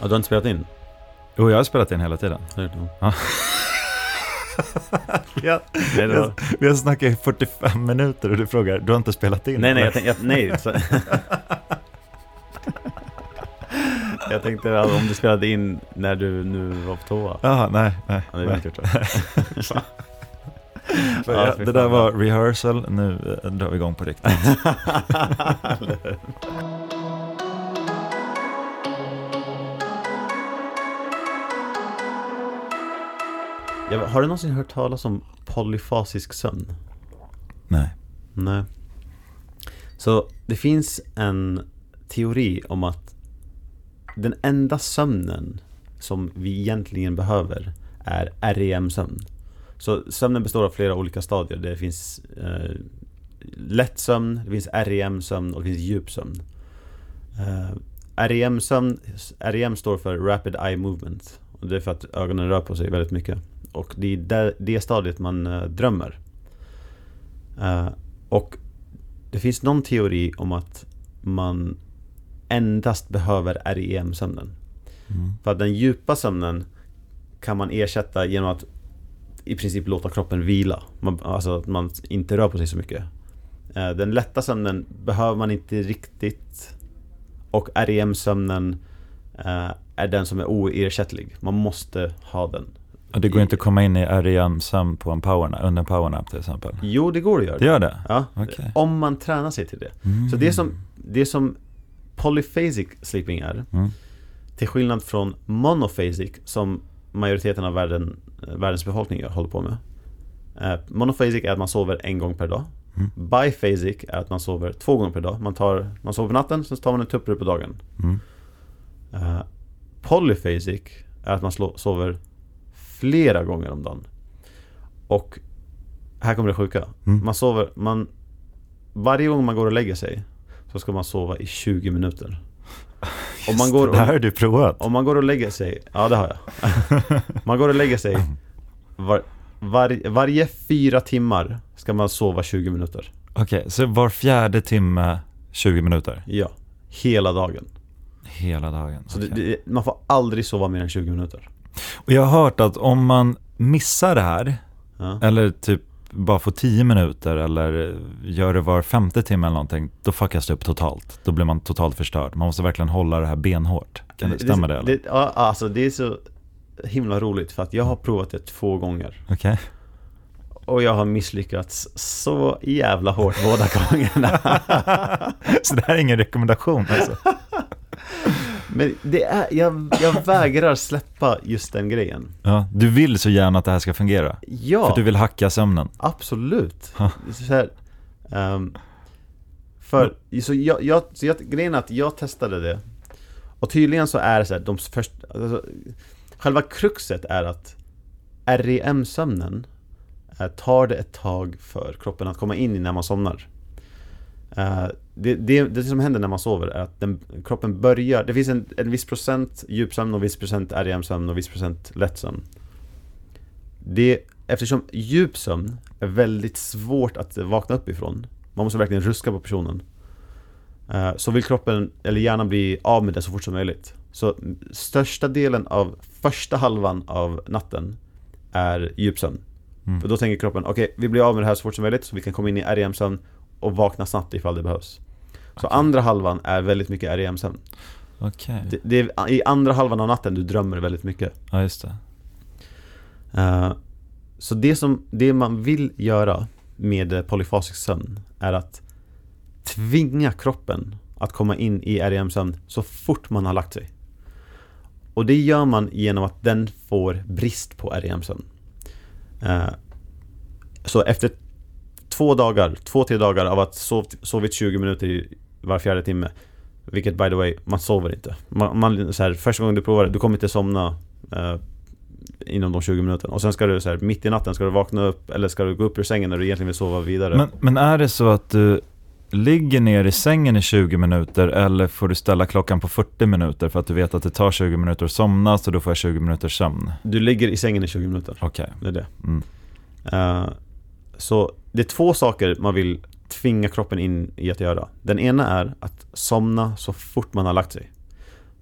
Ja, du har inte spelat in? Jo, jag har spelat in hela tiden. Ja. ja. Nej, var... Vi har snackat i 45 minuter och du frågar, du har inte spelat in? nej, nej, jag tänkte, jag, nej. Så... jag tänkte att om du spelade in när du nu var på toa. Jaha, nej, nej. Ja, det nej. inte Ja, jag- det där var rehearsal, nu eh, drar vi igång på riktigt. Jag, har du någonsin hört talas om polyfasisk sömn? nej. Nej. Så det finns en teori om att den enda sömnen som vi egentligen behöver är REM-sömn. Så sömnen består av flera olika stadier. Det finns eh, lätt sömn, det finns REM-sömn och det finns djup sömn. Eh, REM-sömn, REM står för Rapid Eye Movement. Och det är för att ögonen rör på sig väldigt mycket. Och det är det, det stadiet man eh, drömmer. Eh, och det finns någon teori om att man endast behöver REM-sömnen. Mm. För att den djupa sömnen kan man ersätta genom att i princip låta kroppen vila. Man, alltså att man inte rör på sig så mycket. Eh, Den lätta sömnen behöver man inte riktigt. Och REM-sömnen är den som är oersättlig. Man måste ha den. Och det går inte att komma in i REM-sömn på en powernap, under en powernap till exempel? Jo, det går att göra. Det gör det? Ja, Okej. om man tränar sig till det. Så det som, det som polyphasic sleeping är, Mm. till skillnad från monophasic som majoriteten av världen, eh, världens befolkning håller på med. Eh, monophasic är att man sover en gång per dag. Mm. Biphasic är att man sover två gånger per dag. Man, tar, man sover på natten, sen tar man en tupplur på dagen. Mm. Eh, polyphasic är att man sover flera gånger om dagen. Och här kommer det sjuka. Mm. Man sover, man, varje gång man går och lägger sig så ska man sova i 20 minuter. Om man, går det här och, har du provat. om man går och lägger sig, ja det har jag. Man går och lägger sig var, var, varje fyra timmar ska man sova 20 minuter. Okej, så var fjärde timme 20 minuter? Ja, hela dagen. Hela dagen? Så det, det, man får aldrig sova mer än 20 minuter. Och jag har hört att om man missar det här, Ja. eller typ bara får 10 minuter eller gör det var femte timme eller någonting, då fuckas det upp totalt. Då blir man totalt förstörd. Man måste verkligen hålla det här benhårt. Kan det, stämma det, eller? det, ja, alltså det är så himla roligt för att jag har provat det två gånger. Okej. Och jag har misslyckats så jävla hårt båda gångerna. Så det här är ingen rekommendation alltså? Men det är, jag, jag vägrar släppa just den grejen. Ja, du vill så gärna att det här ska fungera? Ja, För att du vill hacka sömnen? absolut. Så här, ehm, för, så jag, jag, så jag, grejen är att jag testade det. Och tydligen så är det så här, de först, alltså, själva kruxet är att REM-sömnen eh, tar det ett tag för kroppen att komma in i när man somnar. Eh, det, det, det som händer när man sover är att den, kroppen börjar, det finns en, en viss procent djupsömn och viss procent REM-sömn och viss procent lättsömn. Det, eftersom djupsömn är väldigt svårt att vakna upp ifrån, man måste verkligen ruska på personen. eh, Så vill kroppen, eller hjärnan bli av med det så fort som möjligt. Så största delen av första halvan av natten är djupsömn. Mm. För då tänker kroppen, okej vi blir av med det här så fort som möjligt så vi kan komma in i REM-sömn och vakna snabbt ifall det behövs. Så andra halvan är väldigt mycket REM-sömn. Okej, Det, det är i andra halvan av natten du drömmer väldigt mycket. ja just det. Eh, så det, som, det man vill göra med polyfasisk sömn är att tvinga kroppen att komma in i REM-sömn så fort man har lagt sig. Och det gör man genom att den får brist på REM-sömn. Eh, så efter två dagar, två, tre dagar av att sov, sovit 20 minuter i var fjärde timme vilket by the way, man sover inte. Man, man, så här, första gången du provar det, du kommer inte somna eh, inom de 20 minuterna. Och sen ska du så här, mitt i natten ska du vakna upp eller ska du gå upp ur sängen när du egentligen vill sova vidare. Men, men är det så att du ligger ner i sängen i 20 minuter eller får du ställa klockan på 40 minuter för att du vet att det tar 20 minuter att somna så då får jag 20 minuter sömn? Du ligger i sängen i 20 minuter. Okej. Det är det. Mm. Eh, så det är två saker man vill tvinga kroppen in i att göra. Den ena är att somna så fort man har lagt sig.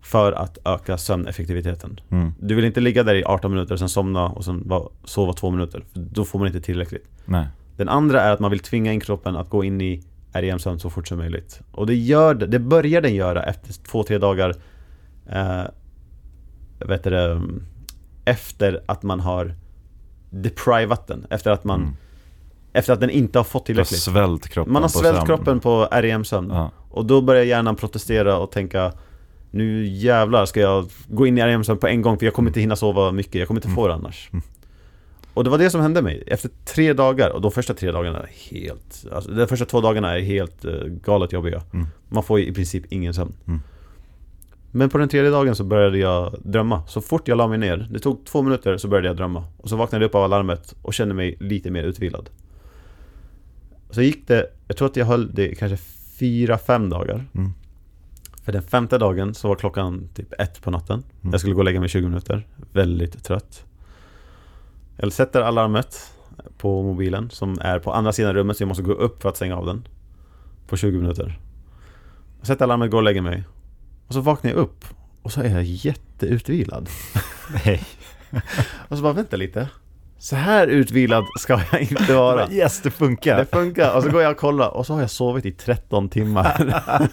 för att öka sömneffektiviteten. Mm. Du vill inte ligga där i 18 minuter och sen somna och sen sova två minuter. För då får man inte tillräckligt. Nej. Den andra är att man vill tvinga in kroppen att gå in i REM-sömn så fort som möjligt. Och det gör det, börjar den göra efter två, tre dagar eh, vet det, efter att man har deprivat den. Efter att man Mm. Efter att den inte har fått tillräckligt. svält kroppen Man har sömn. kroppen på REM-sömn. Ja. Och då börjar hjärnan protestera och tänka Nu jävlar ska jag gå in i REM-sömn på en gång för jag kommer inte hinna sova mycket, jag kommer inte få det annars. Mm. Och det var det som hände mig. Efter tre dagar, och de första tre dagarna är helt... Alltså, de första två dagarna är helt uh, galet jobbiga. Mm. Man får i princip ingen sömn. Mm. Men på den tredje dagen så började jag drömma. Så fort jag la mig ner, det tog två minuter så började jag drömma. Och så vaknade jag upp av alarmet och kände mig lite mer utvilad. Så gick det, jag tror att jag höll det kanske fyra, fem dagar. Mm. För den femte dagen så var klockan typ ett på natten. Mm. Jag skulle gå och lägga mig i 20 minuter. Väldigt trött. Jag sätter alarmet på mobilen som är på andra sidan rummet så jag måste gå upp för att stänga av den. På 20 minuter. Jag sätter alarmet, går och lägger mig. Och så vaknar jag upp och så är jag jätteutvilad. Nej. Och så bara, vänta lite. Så här utvilad ska jag inte vara. Yes, det funkar. Det funkar. Och så går jag och kollar och så har jag sovit i 13 timmar.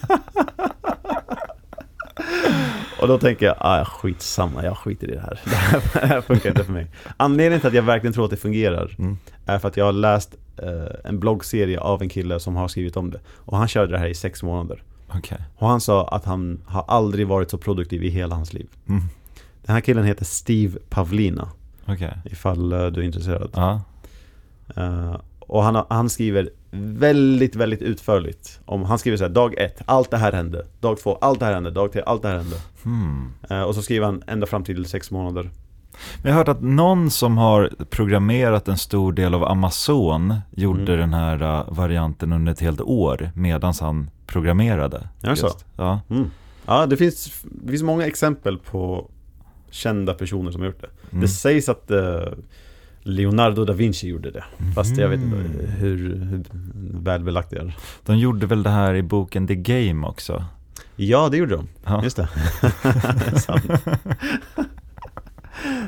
och då tänker jag, ah, skitsamma, jag skiter i det här. Det här, det här funkar inte för mig. Anledningen till att jag verkligen tror att det fungerar Mm. är för att jag har läst eh, en bloggserie av en kille som har skrivit om det. Och han körde det här i sex månader. Okej. Och han sa att han har aldrig varit så produktiv i hela hans liv. Mm. Den här killen heter Steve Pavlina, Okej. ifall eh, du är intresserad. Ja. Eh, och han, han skriver väldigt, väldigt utförligt om, han skriver så här, dag ett, allt det här hände. Dag två, allt det här hände. Dag tre, allt det här hände. Hmm. Eh, och så skriver han ända fram till sex månader. Men jag har hört att någon som har programmerat en stor del av Amazon gjorde Mm. den här uh, varianten under ett helt år medan han programmerade. Är det så? Ja. Mm. Ja, det finns, det finns många exempel på kända personer som har gjort det. Mm. Det sägs att eh, Leonardo da Vinci gjorde det. Fast jag vet inte Mm. hur, hur välbelagt det är. De gjorde väl det här i boken The Game också? Ja, det gjorde de. Ja. Just det.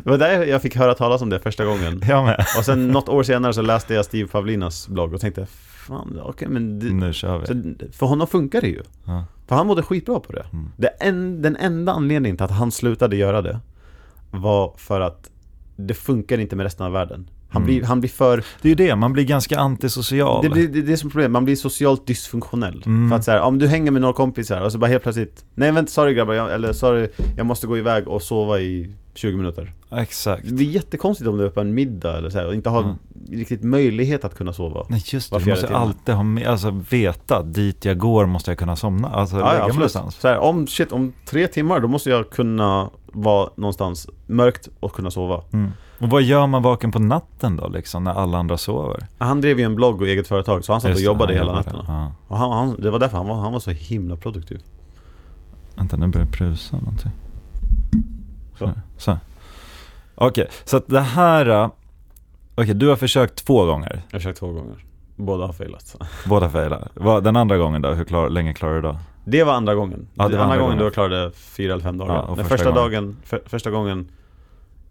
Det var där jag fick höra talas om det första gången. Jag med. Och sen något år senare så läste jag Steve Pavlinas blogg och tänkte Fan, okej men det, Nu kör vi. så För honom funkar det ju. Ja. För han mådde skitbra på det. Mm. det en, den enda anledningen till att han slutade göra det var för att det funkar inte med resten av världen. Han, Mm. blir, han blir för... Det är ju det, man blir ganska antisocial. Det, blir, det, det är som problem, man blir socialt dysfunktionell. Mm. För att säga, om du hänger med några kompisar och så bara helt plötsligt Nej vänta, sorry grabbar, jag, eller sorry, jag måste gå iväg och sova i 20 minuter. Exakt. Det blir jättekonstigt om du är på en middag eller så här, och inte har Mm. riktigt möjlighet att kunna sova. Nej just det, du måste alltid ha med, alltså veta, dit jag går måste jag kunna somna, alltså Ja, lägga mig någonstans. Så här, om, shit, om tre timmar då måste jag kunna vara någonstans mörkt och kunna sova. Mm. Och vad gör man vaken på natten då liksom, när alla andra sover? Han drev ju en blogg och eget företag så han satt och jobbade hela nätterna. Ja. Och han, han, det var därför han var, han var så himla produktiv. Vänta, nu börjar det prusa någonting. Så. Så. Okej, så att det här... äh, Okej, du har försökt två gånger. Jag har försökt två gånger. Båda har failat. Båda failar. Den andra gången då, hur klar, länge klarar du då? Det var andra gången. Ja, det andra, andra gången gången. då klarade jag fyra eller fem dagar. Ja, Den första gången? dagen, för, första gången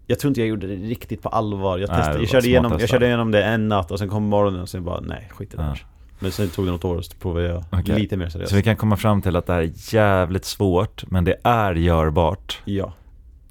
Jag tror inte jag gjorde det riktigt på allvar. Jag, Nej, testade, det jag, körde igenom, jag körde igenom det en natt och sen kom morgonen och sen bara nej, skit i det Ja. Men sen tog det något år och så provade jag Okej. lite mer seriöst. Så vi kan komma fram till att det här är jävligt svårt, men det är görbart. Ja.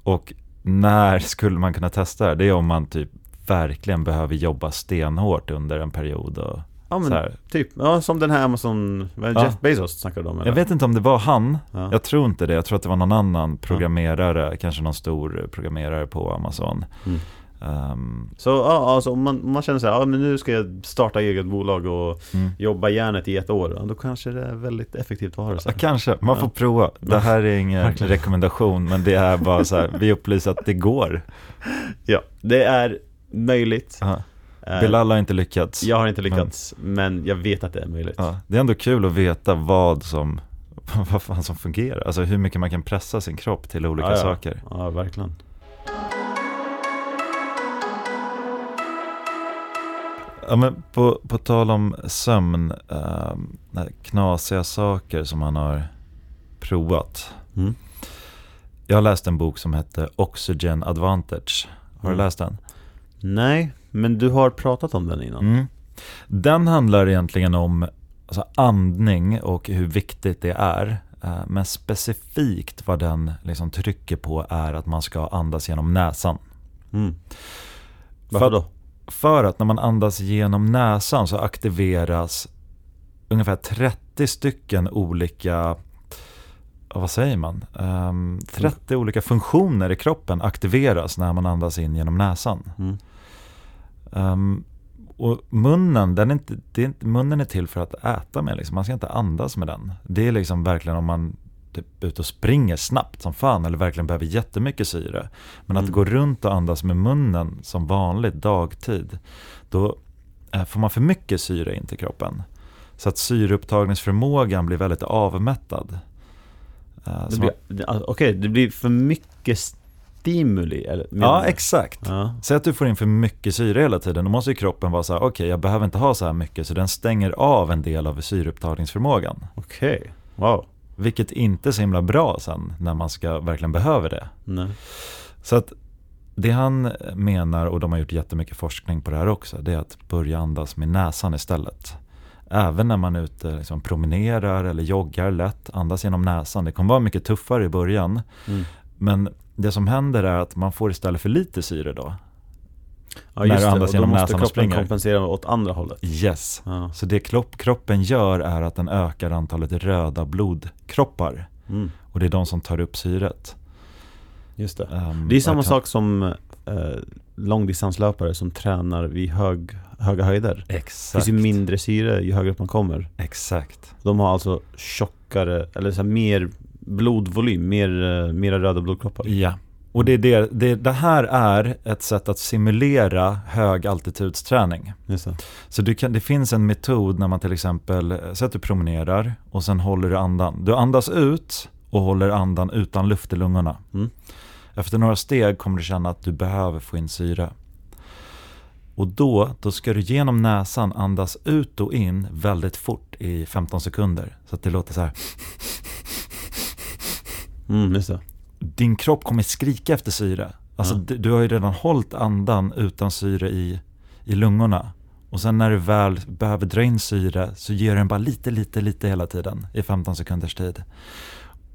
Och när skulle man kunna testa det? Det är om man typ verkligen behöver jobba stenhårt under en period och Ja så men här. typ, ja som den här Amazon, Ja. Jeff Bezos snackade om eller? Jag vet inte om det var han, ja. jag tror inte det, jag tror att det var någon annan programmerare, kanske någon stor programmerare på Amazon. Mm. Ehm, Så ja, alltså om man, man känner så här, ja men nu ska jag starta eget bolag och mm. jobba järnet i ett år, då kanske det är väldigt effektivt att ha det så Ja, kanske, man får Ja. prova. Det här är ingen Verkligen. rekommendation, men det är bara så här, vi upplyser att det går. Ja, det är möjligt. Ja. Eh, Bilal har inte lyckats. Jag har inte lyckats, men jag vet att det är möjligt. Ja, det är ändå kul att veta vad som, vad fan som fungerar. Alltså hur mycket man kan pressa sin kropp till olika ja. saker. Ja, verkligen. Ja, men på, på tal om sömn, um, knasiga saker som man har provat. Mm. Jag läst en bok som hette Oxygen Advantage. Har Mm. du läst den? Nej, men du har pratat om den innan. Mm. Den handlar egentligen om alltså, andning och hur viktigt det är. Eh, Men specifikt vad den liksom trycker på är att man ska andas genom näsan. Mm. Varför då? För att när man andas genom näsan så aktiveras ungefär 30 stycken olika, vad säger man? Ehm, 30 olika funktioner i kroppen aktiveras när man andas in genom näsan. Mm. Ehm, och munnen, den är inte, är inte, munnen är till för att äta med. Liksom. Man ska inte andas med den. Det är liksom verkligen om man typ ute och springer snabbt som fan eller verkligen behöver jättemycket syre. Men att Mm. gå runt och andas med munnen som vanligt dagtid, då eh, får man för mycket syre in till kroppen. Så att syreupptagningsförmågan blir väldigt avmättad. Eh, Det så blir, det- Okej, blir för mycket stimuli eller? ja, exakt. Ja. Säg att du får in för mycket syre hela tiden, då måste ju kroppen vara så här, okej jag behöver inte ha så här mycket, så den stänger av en del av syreupptagningsförmågan. Okej, wow. Vilket inte är så himla bra sen när man ska verkligen behöver det. Nej. Så att det han menar, och de har gjort jättemycket forskning på det här också, det är att börja andas med näsan istället. Även när man är ute liksom promenerar eller joggar lätt, andas genom näsan. Det kommer vara mycket tuffare i början, Mm. men det som händer är att man får istället för lite syre då. Ja När just du det, andas då genom måste näsan och kroppen springer. kompensera åt andra hållet. Yes. Ja. Så det kropp, kroppen gör är att den ökar antalet röda blodkroppar. Mm. Och det är de som tar upp syret. Just det. Ehm, Det är samma kan- sak som eh, långdistanslöpare som tränar vid hög, höga höjder. Det Exakt. finns ju mindre syre ju högre upp man kommer. Exakt. De har alltså tjockare, eller så mer blodvolym, mer, eh, mera röda blodkroppar. Ja. Och det, är det, det, det här är ett sätt att simulera hög altitudsträning. Det. Så du kan, det finns en metod när man till exempel, eh, säg att du promenerar och sen håller du andan. Du andas ut och håller andan utan luft i lungorna. Mm. Efter några steg kommer du känna att du behöver få in syre. Och då, då ska du genom näsan andas ut och in väldigt fort i 15 sekunder. Så att det låter så här. Mm, just det. Din kropp kommer skrika efter syre. Alltså Ja. du, du har ju redan hållit andan utan syre i, i lungorna. Och sen när du väl behöver dra in syre så ger den bara lite, lite, lite hela tiden i 15 sekunders tid.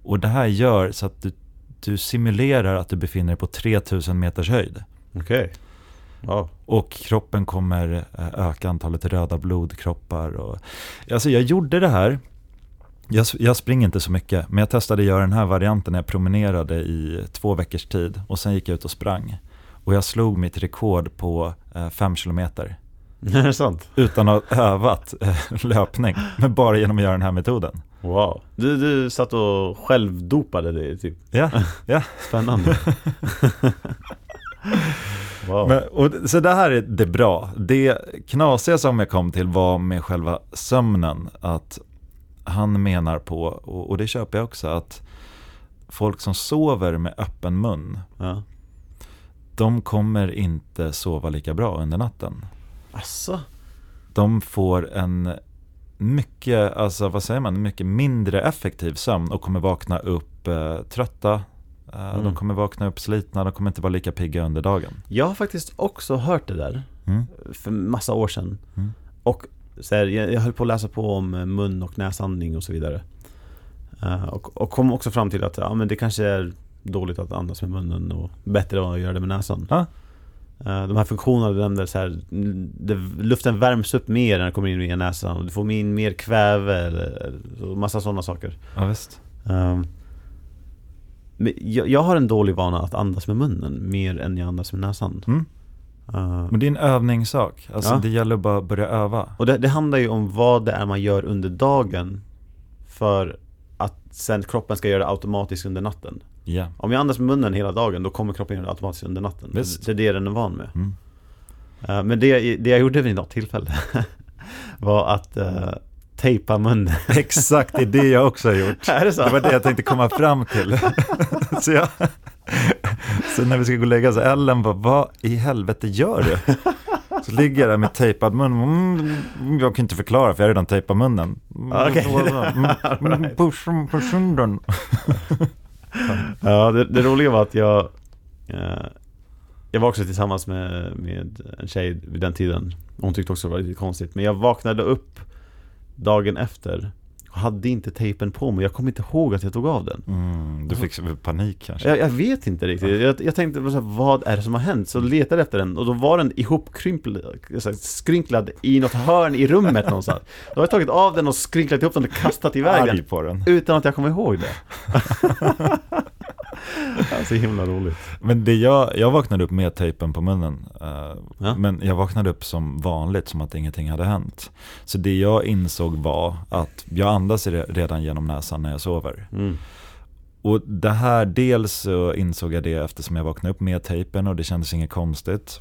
Och det här gör så att du, du simulerar att du befinner dig på 3000 meters höjd. Okej. Wow. Och kroppen kommer eh, öka antalet röda blodkroppar. Och, alltså jag gjorde det här, jag, jag springer inte så mycket, men jag testade att göra den här varianten när jag promenerade i två veckors tid. Och sen gick jag ut och sprang. Och jag slog mitt rekord på eh, fem kilometer. Är det sant? Utan att ha övat eh, löpning, men bara genom att göra den här metoden. Wow. Du, du satt och självdopade dig typ. Ja, ja. Spännande. wow. Men, och, så det här är det bra. Det knasiga som jag kom till var med själva sömnen. Att han menar på, och, och det köper jag också, att folk som sover med öppen mun, ja. de kommer inte sova lika bra under natten. Asså? De får en mycket, alltså vad säger man, mycket mindre effektiv sömn och kommer vakna upp eh, trötta. Eh, Mm. De kommer vakna upp slitna, de kommer inte vara lika pigga under dagen. Jag har faktiskt också hört det där Mm. för massa år sedan. Mm. Och så här, jag, jag höll på att läsa på om eh, mun och näsandning och så vidare. Eh, och, och kom också fram till att ja, men det kanske är dåligt att andas med munnen och bättre att göra det med näsan. Ja. Eh, de här funktionerna du nämnde, så här, det, luften värms upp mer när den kommer in via näsan och du får in mer kväve eller, eller massa sådana saker. Ja, visst. Men jag, jag har en dålig vana att andas med munnen mer än jag andas med näsan. Mm. Eh, Men det är en övningssak. Alltså Ja. det gäller bara att börja öva. och det, det handlar ju om vad det är man gör under dagen för att sen kroppen ska göra det automatiskt under natten. Ja. Om jag andas med munnen hela dagen då kommer kroppen göra det automatiskt under natten. Visst. Det är det den är van med. Mm. Eh, men det, det jag gjorde vid något tillfälle var att uh, tejpa munnen. Exakt, det är det jag också har gjort. är det så? Det var det jag tänkte komma fram till. så, jag, så när vi ska gå och lägga så Ellen bara, vad i helvete gör du? Så ligger jag där med tejpad mun. Mm, jag kan inte förklara för jag har redan tejpat munnen. Mm, Okej. Mm, mm, På, på kinden. Ja, det, det roliga var att jag eh, Jag var också tillsammans med, med en tjej vid den tiden Hon tyckte också det var lite konstigt Men jag vaknade upp Dagen efter hade inte tejpen på mig, jag kommer inte ihåg att jag tog av den. Mm, du fick panik kanske? Jag, jag vet inte riktigt, jag, jag tänkte så här, vad är det som har hänt? Så letade efter den och då var den ihopkrymplad, så här, skrynklad i något hörn i rummet någonstans. Då har jag tagit av den och skrynklat ihop den och kastat iväg den Arg på den. Utan att jag kommer ihåg det ja, Så himla roligt Men det jag, jag vaknade upp med tejpen på munnen. eh, Ja. Men jag vaknade upp som vanligt, som att ingenting hade hänt. Så det jag insåg var att jag andas re- redan genom näsan när jag sover. mm. Och det här, dels så insåg jag det eftersom jag vaknade upp med tejpen och det kändes inget konstigt.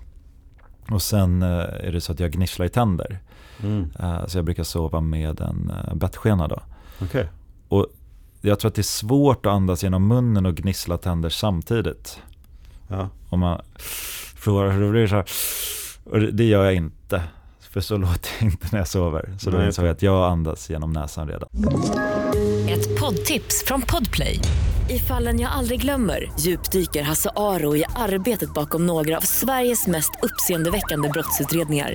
Och sen eh, är det så att jag gnisslar i tänder. Mm. Eh, Så jag brukar sova med en bettskena då. Okej Och jag tror att det är svårt att andas genom munnen och gnissla tänder samtidigt. ja. Om man hur det blir så här. Och det, det gör jag inte. För så låter jag inte när jag sover. Så då insåg jag att jag andas genom näsan redan. Ett poddtips från Podplay. I fallen jag aldrig glömmer djupdyker Hasse Aro i arbetet bakom några av Sveriges mest uppseendeväckande brottsutredningar.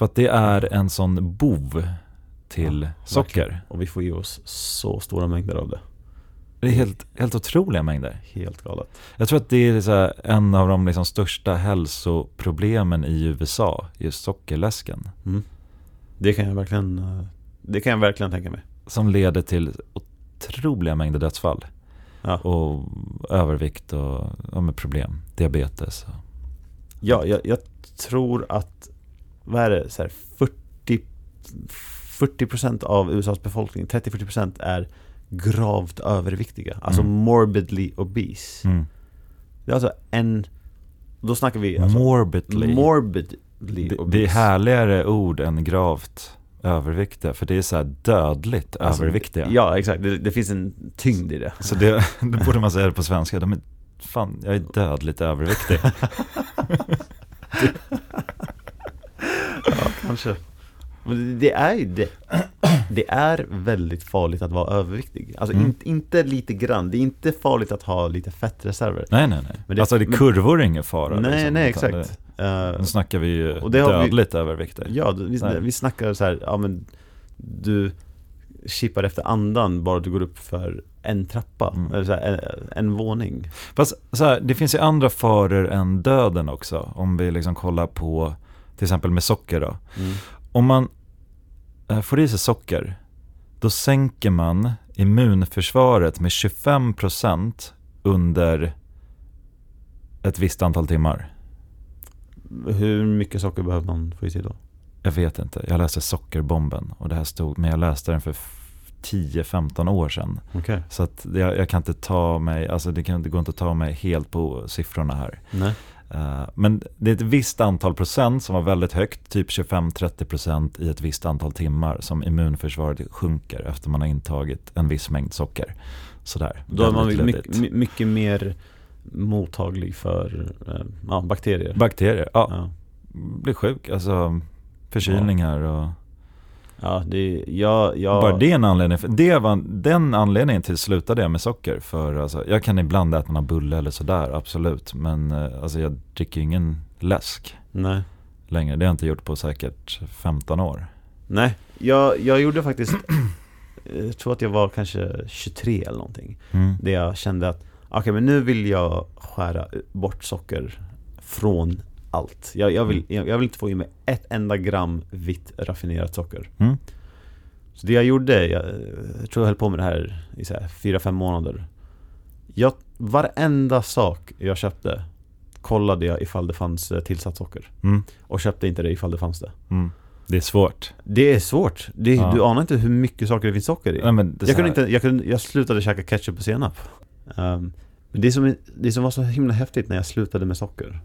För att det är en sån bov till socker. Och vi får i oss så stora mängder av det Det är helt, helt otroliga mängder. Helt galet Jag tror att det är en av de liksom största hälsoproblemen i USA, just sockerläsken. mm. Det kan jag verkligen Det kan jag verkligen tänka mig Som leder till otroliga mängder dödsfall. Ja, Och övervikt och ja, problem. Diabetes. ja jag, jag tror att Vad är det? Så här 40 40% av USAs befolkning 30-40% är gravt överviktiga Alltså Mm. morbidly obese Mm. Det är alltså en Då snackar vi alltså Morbidly. Morbidly det, obese det är härligare ord än gravt överviktiga. För det är så här dödligt Alltså, överviktiga. Ja, exakt. Det, det finns en tyngd i det. Så det, det borde man säga på svenska. De är, fan, jag är dödligt överviktig. Kanske. Men det är ju det. Det är väldigt farligt att vara överviktig. Alltså Mm. inte, inte lite grann. Det är inte farligt att ha lite fettreserver. Nej, nej, nej. Men det- alltså det men- kurvor är ingen fara. nej, liksom, nej, exakt. Det, Eh, nu snackar vi ju Och det vi- dödligt överviktig. ja, vi, Nej. vi snackar så här, ja men du chippar efter andan bara du går upp för en trappa, Mm. eller så här, en, en våning. Fast så här, det finns ju andra faror än döden också. Om vi liksom kollar på till exempel med socker då. Mm. Om man eh, får i sig socker, då sänker man immunförsvaret med 25% under ett visst antal timmar. Hur mycket socker behöver man få i sig då? Jag vet inte, jag läste Sockerbomben och det här stod, men jag läste den för f- 10-15 år sedan. Okej. Så att jag, jag kan inte ta mig, alltså det, kan, det går inte att ta mig helt på siffrorna här. Nej. Eh, Men det är ett visst antal procent som var väldigt högt, typ 25-30 procent i ett visst antal timmar som immunförsvaret sjunker efter man har intagit en viss mängd socker. Sådär. Då är man mycket, mycket mer mottaglig för eh, ja, bakterier. Bakterier, ja, ja. blir sjuk, alltså förkylningar och ja, det jag, jag, bara det är en anledning. För det var, den anledningen till slutade jag med socker. För alltså, jag kan ibland äta någon bulle eller sådär, absolut. Men eh, alltså, jag dricker ju ingen läsk Nej. längre. Det har jag inte gjort på säkert 15 år. Nej, jag, jag gjorde faktiskt Jag tror att jag var kanske 23 eller någonting Mm. Där jag kände att Okej men nu vill jag skära bort socker Från allt jag, jag, vill, jag, jag vill inte få i mig ett enda gram vitt raffinerat socker Mm. Så det jag gjorde, jag, jag tror jag höll på med det här i så här 4-5 månader jag, Varenda sak jag köpte Kollade jag ifall det fanns eh, tillsatt socker Mm. Och köpte inte det ifall det fanns det Mm. Det är svårt. Det är svårt. Det, Ja. Du anar inte hur mycket saker det finns socker i. Nej, jag, kunde inte, jag, kunde, jag slutade käka ketchup och senap. Men det som, det som var så himla häftigt när jag slutade med socker.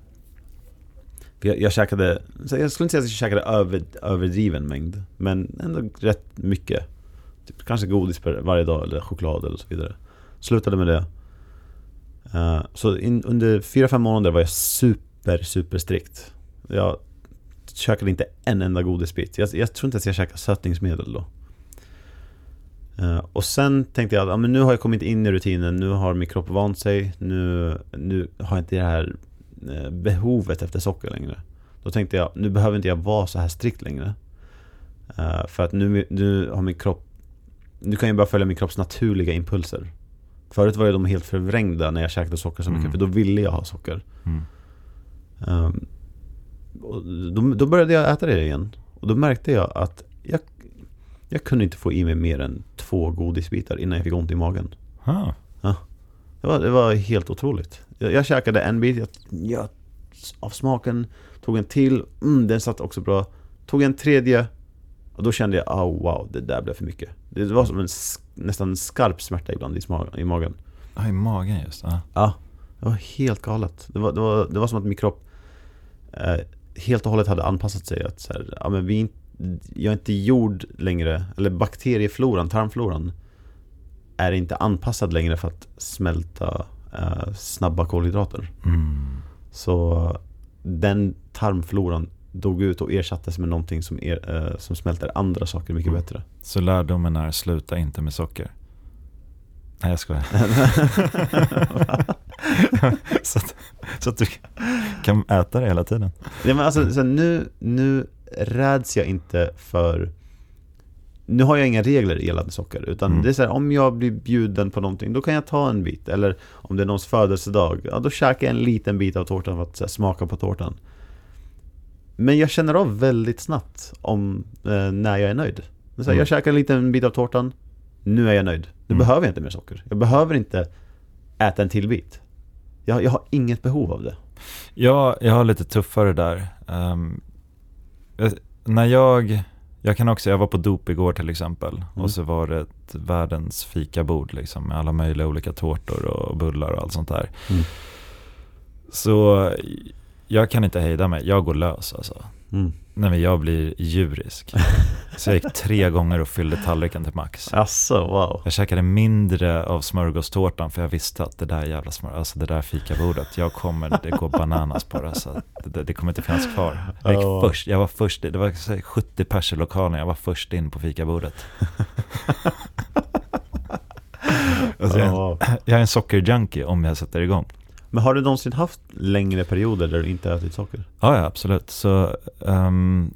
Jag, jag käkade, jag skulle inte säga att jag käkade över, överdriven mängd. Men ändå rätt mycket. Typ, kanske godis per, varje dag eller choklad eller så vidare. Slutade med det. Uh, så in, under 4-5 månader var jag super, super strikt. Jag käkade inte en enda godisbit. Jag, jag tror inte ens jag käkade sötningsmedel då. Uh, och sen tänkte jag att ja, men nu har jag kommit in i rutinen, nu har min kropp vant sig, nu, nu har jag inte det här behovet efter socker längre. Då tänkte jag, nu behöver inte jag vara så här strikt längre. Eh, för att nu, nu har min kropp, nu kan jag bara följa min kropps naturliga impulser. Förut var ju de helt förvrängda när jag käkade socker så mycket, Mm. för då ville jag ha socker. Mm. Um, då, då började jag äta det igen. Och då märkte jag att jag, jag kunde inte få i mig mer än två godisbitar innan jag fick ont i magen. Ah. Det var, det var helt otroligt. Jag, jag käkade en bit, jag njöt av smaken, tog en till, mm, den satt också bra. Tog en tredje, och då kände jag, oh, wow, det där blev för mycket. Det var som en nästan skarp smärta ibland i, i magen. Ah, I magen just. Ah. Ja, det var helt galet. Det var, det var, det var som att min kropp eh, helt och hållet hade anpassat sig. Att så här, ja, men vi, jag är inte gjord längre, eller bakteriefloran, tarmfloran är inte anpassad längre för att smälta eh, snabba kolhydrater. Mm. Så den tarmfloran dog ut och ersattes med någonting som, er, eh, som smälter andra saker mycket Mm. bättre. Så lärdomen är sluta inte med socker. Nej jag skojar. så, att, så att du kan äta det hela tiden. Ja, men alltså, så nu, nu räds jag inte för Nu har jag inga regler gällande socker Utan Mm. det är så här, om jag blir bjuden på någonting Då kan jag ta en bit Eller om det är någons födelsedag Ja då käkar jag en liten bit av tårtan för att här, smaka på tårtan Men jag känner av väldigt snabbt Om eh, när jag är nöjd det är så här, Mm. Jag käkar en liten bit av tårtan Nu är jag nöjd Nu Mm. behöver jag inte mer socker Jag behöver inte äta en till bit jag, jag har inget behov av det Ja, jag har lite tuffare där. Jag, när jag, jag kan också, jag var på dop igår till exempel Mm. och så var det ett världens fikabord liksom med alla möjliga olika tårtor och bullar och allt sånt där. Mm. Så jag kan inte hejda mig, jag går lös alltså. Mm. Nej men jag blir djurisk. Så jag gick tre gånger och fyllde tallriken till max. Alltså wow Jag käkade mindre av smörgåstårtan för jag visste att det där jävla smör, alltså det där fikabordet, jag kommer, det går bananas på det. Så det, det, kommer inte finnas kvar. Jag gick Ja. först, jag var först, det var så här 70 pers i lokalen, jag var först in på fikabordet. alltså jag, Ja. jag är en sockerjunkie om jag sätter igång. Men har du någonsin haft längre perioder där du inte ätit socker? Ja, ja absolut. Så um,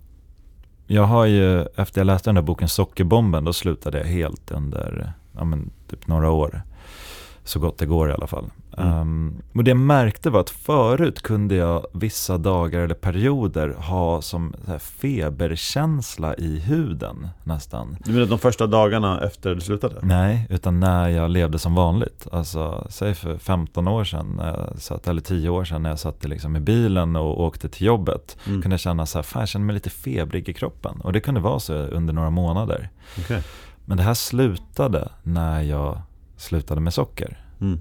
jag har ju, efter jag läste den där boken Sockerbomben, då slutade jag helt under ja, men, typ några år. Så gott det går i alla fall. Mm. Ehm, och det jag märkte var att förut kunde jag vissa dagar eller perioder ha som feberkänsla i huden nästan. Du menar de första dagarna efter du slutade? Nej, utan när jag levde som vanligt. Alltså, säg för 15 år sedan, satt, eller 10 år sedan när jag satt liksom i bilen och åkte till jobbet. Mm. Kunde jag känna så här, fan jag känner mig lite febrig i kroppen. Och det kunde vara så under några månader. Okej. Men det här slutade när jag slutade med socker. Mm.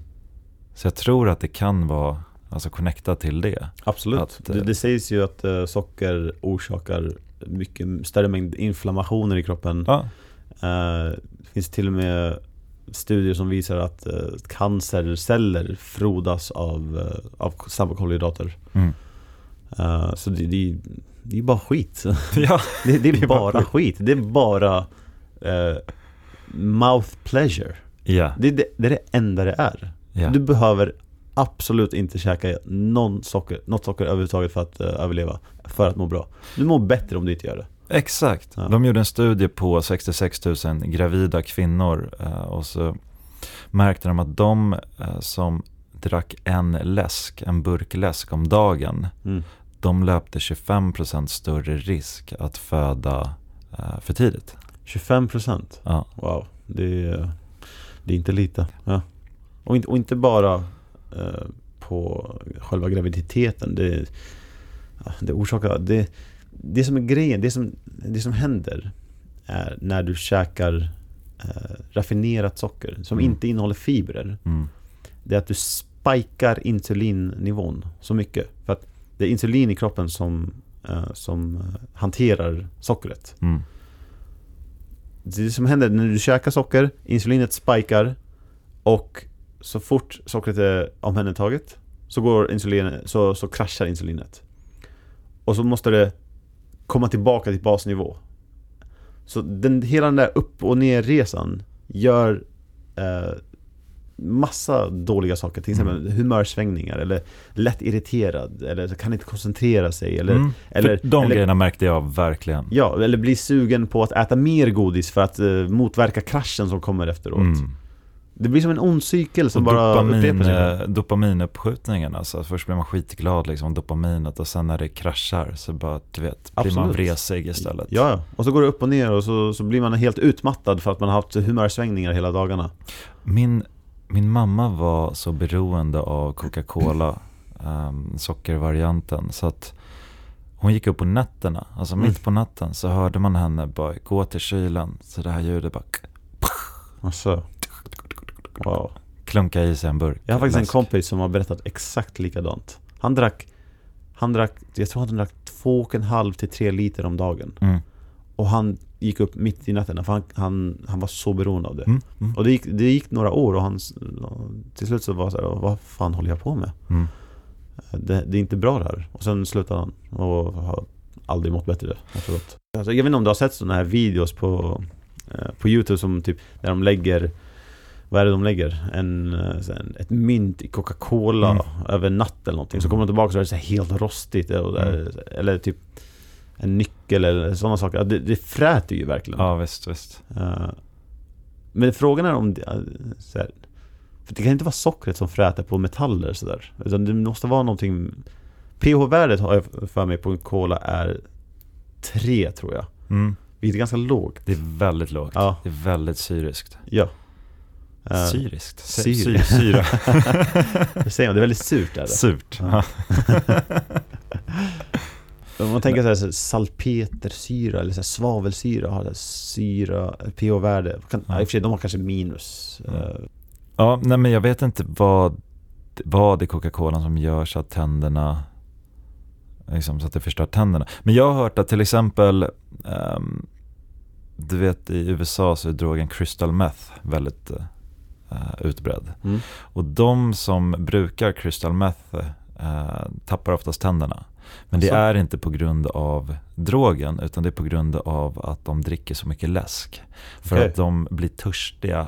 Så jag tror att det kan vara alltså connectat till det. Absolut. Att, det, eh, det sägs ju att eh, socker orsakar mycket större mängd inflammationer i kroppen. Ja, Eh, det finns till och med studier som visar att eh, cancerceller frodas av, eh, av snabba kolhydrater. mm. Eh, så det, det, det är bara skit. ja. Det, det är bara skit. Det är bara eh, mouth pleasure. ja. Det, det, det är det enda det är. Ja. Du behöver absolut inte käka någon socker, något socker överhuvudtaget för att eh, överleva. För att må bra. Du mår bättre om du inte gör det. Exakt. Ja. De gjorde en studie på 66 000 gravida kvinnor eh, och så märkte de att de eh, som drack en läsk, en burk läsk om dagen, Mm. de löpte 25% större risk att föda för tidigt. 25% Ja. Wow, det är, det är inte lite. Ja. Och, inte, och inte bara eh, på själva graviditeten. Det, det orsakar... Det, det som är grejen, det som, det som händer är när du käkar eh, raffinerat socker som Mm. inte innehåller fibrer. Mm. Det är att du spikar insulinnivån så mycket. För att det är insulin i kroppen som, eh, som eh, hanterar sockret. Mm. Det som händer när du käkar socker, insulinet spikar och så fort sockret är omhändertaget så, går insulin, så, så kraschar insulinet. Och så måste det komma tillbaka till basnivå. Så den, hela den där upp och ner resan gör eh, massa dåliga saker. Till exempel Mm. humörsvängningar eller lätt irriterad eller kan inte koncentrera sig eller, Mm. eller, de eller grejerna märkte jag verkligen. Ja, eller bli sugen på att äta mer godis för att eh, motverka kraschen som kommer efteråt. Mm. Det blir som en ond cykel som Och bara dopamin, sig. eh, dopaminuppskjutningen alltså. Först blir man skitglad liksom om dopaminet och sen när det kraschar så bara, du vet, blir man vresig istället. Ja, och så går det upp och ner och så, så blir man helt utmattad för att man har haft humörsvängningar hela dagarna. Min, min mamma var så beroende av Coca-Cola, um, sockervarianten, så att hon gick upp på nätterna, alltså Mm. mitt på natten så hörde man henne bara gå till kylen, så det här ljudet bara Alltså. Wow. klunka i sig en burk. Jag har faktiskt en läsk. kompis som har berättat exakt likadant. Han drack, han drack, jag tror han drack två och en halv till tre liter om dagen. Mm. Och han gick upp mitt i nätterna för han, han, han var så beroende av det. Mm. Mm. Och det gick, det gick några år och han till slut så var det så här, vad fan håller jag på med? Mm. Det, det är inte bra det här. Och sen slutade han och har aldrig mått bättre efteråt. Alltså, jag vet inte om du har sett sådana här videos på, eh, på Youtube som typ, där de lägger vad är det de lägger? En, eh, en, ett mynt i Coca-Cola Mm. över natt eller någonting. Så kommer de tillbaka så är det så helt rostigt. Är, Eller typ en nyckel eller sådana saker. Det, det fräter ju verkligen. Ja visst, visst. Eh, Men frågan är om det, eh, så här, För det kan inte vara sockret som fräter på metaller sådär Utan det måste vara någonting pH-värdet har jag för mig på en cola är 3 tror jag Mm. Vilket är ganska lågt Det är väldigt lågt. Ja. Det är väldigt syriskt. Ja Eh, Syriskt? Sy- syr. sy- Syra. Det säger man, det är väldigt surt är det Surt. Ja. Om man tänker så här, salpetersyra eller så här, svavelsyra har syra, pH-värde Ja. I och för sig, de har kanske minus Ja. Eh, Ja, nej men jag vet inte vad, vad i Coca-Cola som gör så att tänderna, liksom så att det förstör tänderna. Men jag har hört att till exempel, ehm, du vet i USA så är drogen crystal meth väldigt eh, utbredd. mm. Och de som brukar crystal meth eh, tappar oftast tänderna. Men det Asså? är inte på grund av drogen utan det är på grund av att de dricker så mycket läsk. För Okej. att de blir törstiga,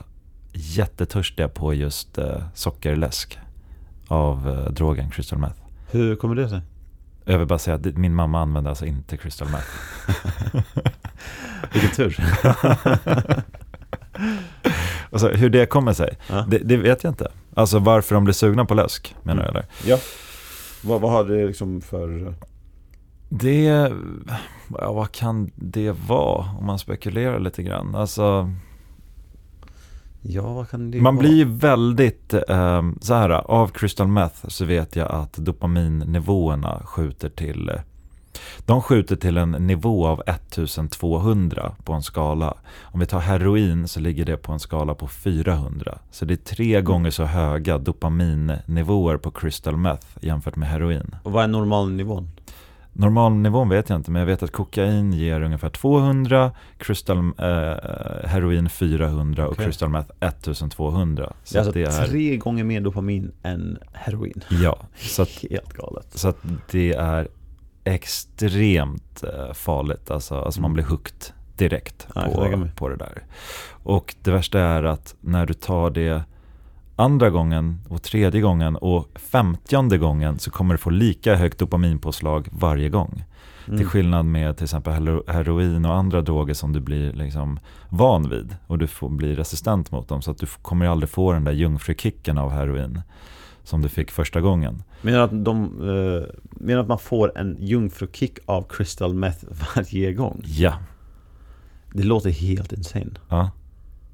jättetörstiga på just eh, sockerläsk av eh, drogen crystal meth. Hur kommer det sig? Jag vill bara säga att min mamma använder alltså inte crystal meth. Vilken tur Alltså, hur det kommer sig, ja. det, det vet jag inte. Alltså varför de blir sugna på läsk menar du eller? ja. Vad, vad har det liksom för... Det, ja, vad kan det vara om man spekulerar lite grann? Alltså, Ja, man vara? blir ju väldigt, eh, så här, av crystal meth så vet jag att dopaminnivåerna skjuter till, eh, de skjuter till en nivå av 1200 på en skala. Om vi tar heroin så ligger det på en skala på 400. Så det är tre gånger så höga dopaminnivåer på crystal meth jämfört med heroin. Och vad är normalnivån? Normalnivån vet jag inte, men jag vet att kokain ger ungefär 200, crystal, eh, heroin 400 och Okej. crystal meth 1200. Så Det är alltså det är, tre gånger mer dopamin än heroin. ja, så att, Helt galet. så att det är extremt eh, farligt. Alltså, alltså man Mm. blir hooked direkt Ja, på, det där. Och det värsta är att när du tar det andra gången och tredje gången och femtionde gången så kommer du få lika högt dopaminpåslag varje gång. Till Mm. skillnad med till exempel hero- heroin och andra droger som du blir liksom van vid och du får bli resistent mot dem så att du kommer aldrig få den där jungfrukicken av heroin som du fick första gången. Menar du att, de, eh, menar att man får en jungfrukick av crystal meth varje gång? Ja, Det låter helt insane. ja.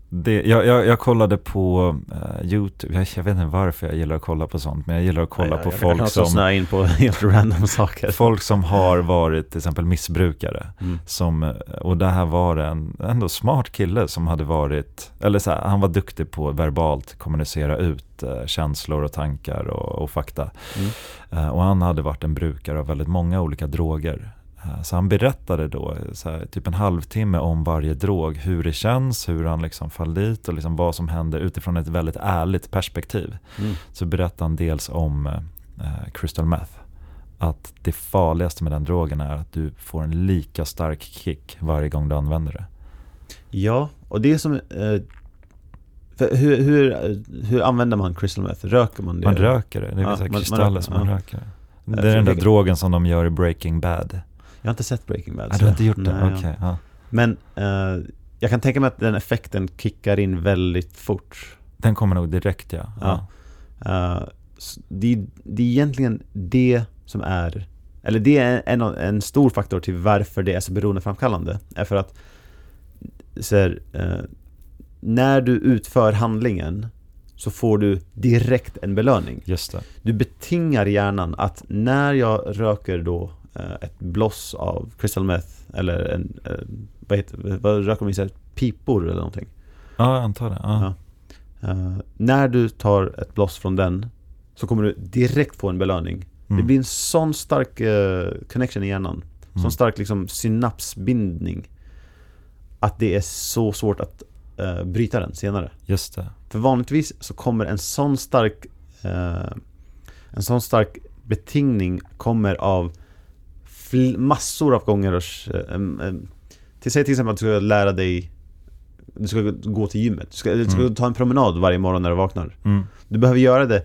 Det, jag, jag, jag kollade på eh, YouTube, jag, jag vet inte varför jag gillar att kolla på sånt, men jag gillar att kolla Ja, på jag, jag folk som, snöa in på helt random saker. folk som har varit till exempel missbrukare. Mm. Som, och det här var en ändå smart kille som hade varit, eller så här, han var duktig på verbalt kommunicera ut eh, känslor och tankar och, och fakta. Mm. Eh, och han hade varit en brukare av väldigt många olika droger. Eh, så han berättade då eh, så här, typ en halvtimme om varje drog, hur det känns, hur han liksom fall dit och liksom vad som händer utifrån ett väldigt ärligt perspektiv. Mm. Så berättade han dels om eh, crystal meth. Att det farligaste med den drogen är att du får en lika stark kick varje gång du använder det. Ja, och det är som... Eh, hur, hur, hur använder man crystal meth? Röker man det? Man röker det, det är Ja, vissa man- man kristaller röker, som man ja. röker. Det är den där drogen som de gör i Breaking Bad. Jag har inte sett Breaking Bad. Ah, du har inte gjort det? Nej, Okej. ja. ja. Men eh, jag kan tänka mig att den effekten kickar in väldigt fort. Den kommer nog direkt ja. Ja. Eh, s- det, det är egentligen det som är eller det är en, en stor faktor till varför det är så beroendeframkallande. Är för att så här, eh, när du utför handlingen så får du direkt en belöning. Just det. Du betingar hjärnan att när jag röker då ett bloss av crystal meth eller en, eh, vad heter vad röker de i? Pipor eller någonting. Ja, jag antar det. Ja. Ja. Eh, när du tar ett bloss från den så kommer du direkt få en belöning. Mm. Det blir en sån stark eh, connection i hjärnan. Sån Mm. stark liksom synapsbindning. Att det är så svårt att eh, bryta den senare. Just det. För vanligtvis så kommer en sån stark eh, En sån stark betingning kommer av massor av gånger em, em, till, Säg till exempel att du ska lära dig Du ska gå till gymmet, du ska, du ska Mm. ta en promenad varje morgon när du vaknar Mm. Du behöver göra det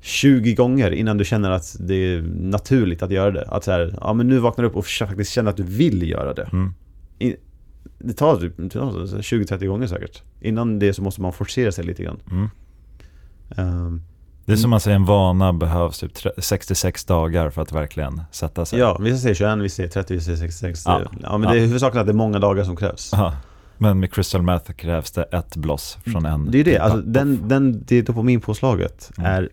20 gånger innan du känner att det är naturligt att göra det Att så här, ja men nu vaknar du upp och faktiskt känner att du vill göra det Mm. Det tar typ det tar så 20-30 gånger säkert Innan det så måste man forcera sig lite grann Mm. Ehm, Det är som man säger, en vana behövs typ tre- 66 dagar för att verkligen sätta sig. Ja, vissa säger 21, vissa säger 30, vissa säger 66 Ja. ja. ja men det är huvudsaken att det är många dagar som krävs Ja. Men med crystal meth krävs det ett bloss från en. Det är ju det, alltså den, den, det dopaminpåslaget Mm. är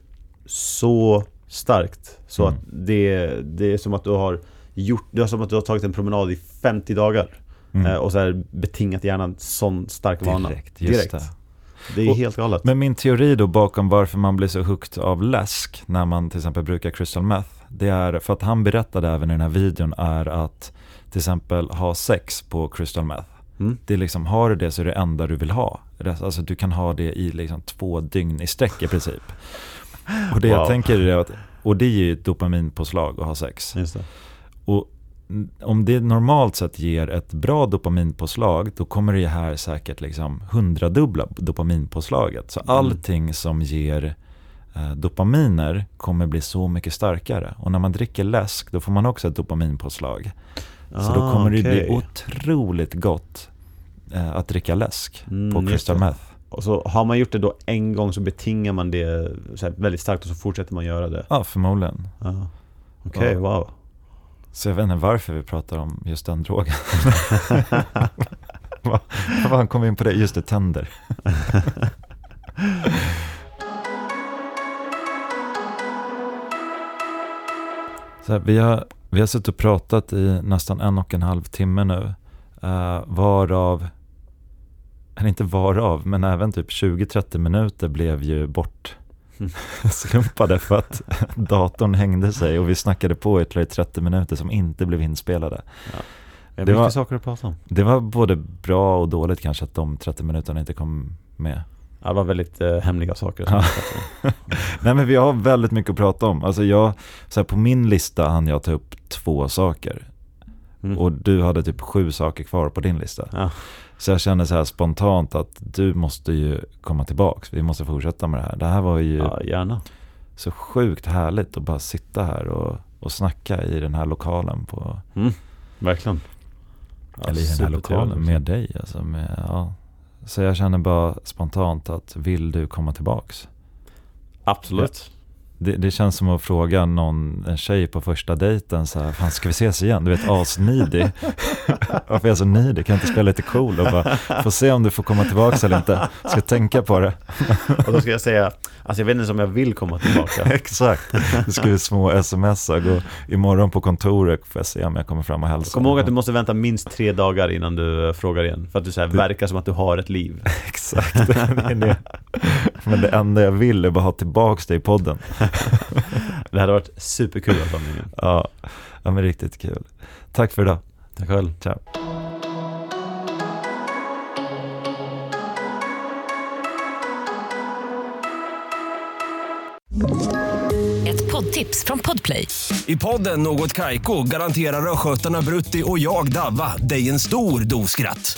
så starkt Så Mm. att det, det är som att du har gjort, det är som att du har tagit en promenad i 50 dagar Mm. eh, Och så här betingat hjärnan sån stark vana Direkt, just Direkt. det. Det är Och- helt galet Men min teori då bakom varför man blir så hooked av läsk när man till exempel brukar crystal meth, det är för att han berättade även i den här videon är att till exempel ha sex på crystal meth. Mm. Det är liksom, har du det så är det enda du vill ha. Alltså du kan ha det i liksom två dygn i sträck i princip. Och det jag Wow. tänker är att, och det är ju ett dopaminpåslag att ha sex. Och om det normalt sett ger ett bra dopaminpåslag, då kommer det här säkert liksom hundradubbla dopaminpåslaget. Så Mm. allting som ger eh, dopaminer kommer bli så mycket starkare. Och när man dricker läsk, då får man också ett dopaminpåslag. så då Ah, kommer det bli otroligt gott eh, att dricka läsk Mm, på crystal meth. Och så har man gjort det då en gång så betingar man det väldigt starkt och så fortsätter man göra det Ja, förmodligen. Okej, Ja. wow Så jag vet inte varför vi pratar om just den drogen. Vad fan kom vi in på det? Just det, tänder. Så här, vi, har, vi har suttit och pratat i nästan en och en halv timme nu. Uh, varav, eller inte varav, men även typ 20-30 minuter blev ju bort slumpade för att datorn hängde sig och vi snackade på ytterligare 30 minuter som inte blev inspelade. Det är Det mycket var- saker att prata om Det var både bra och dåligt kanske att de 30 minuterna inte kom med. Ja, det var väldigt eh, hemliga saker som Ja. Nej men vi har väldigt mycket att prata om. Alltså jag, så här, på min lista hann jag ta upp två saker. Mm. Och du hade typ sju saker kvar på din lista. Ja. Så jag känner så här spontant att du måste ju komma tillbaks. Vi måste fortsätta med det här. Det här var ju ja, gärna så sjukt härligt att bara sitta här och, och snacka i den här lokalen. På, Verkligen ja, eller i den här lokalen med dig. Alltså med, ja. Så jag känner bara spontant att vill du komma tillbaks? Absolut det, det känns som att fråga någon, en tjej på första dejten så här, fan ska vi ses igen? Du vet, asnidig. Varför är jag så nidig? Kan jag inte spela lite cool och bara, få se om du får komma tillbaka eller inte. Ska tänka på det. Och då ska jag säga, alltså jag vet inte om jag vill komma tillbaka. Exakt. Du skriver små sms gå imorgon på kontoret får jag se om jag kommer fram och hälsar. Kom ihåg att du måste vänta minst tre dagar innan du eh, frågar igen. För att du så här verkar som att du har ett liv. Exakt, det är det. Men det enda jag vill är bara ha tillbaka dig i podden. Det hade varit superkul att ha med. Ja, ja men riktigt kul. Tack för idag. Tack själv. Ciao. Ett poddtips från Podplay. I podden Något Kaiko garanterar östgötarna Brutti och jag, Davva, dig en stor dos skratt.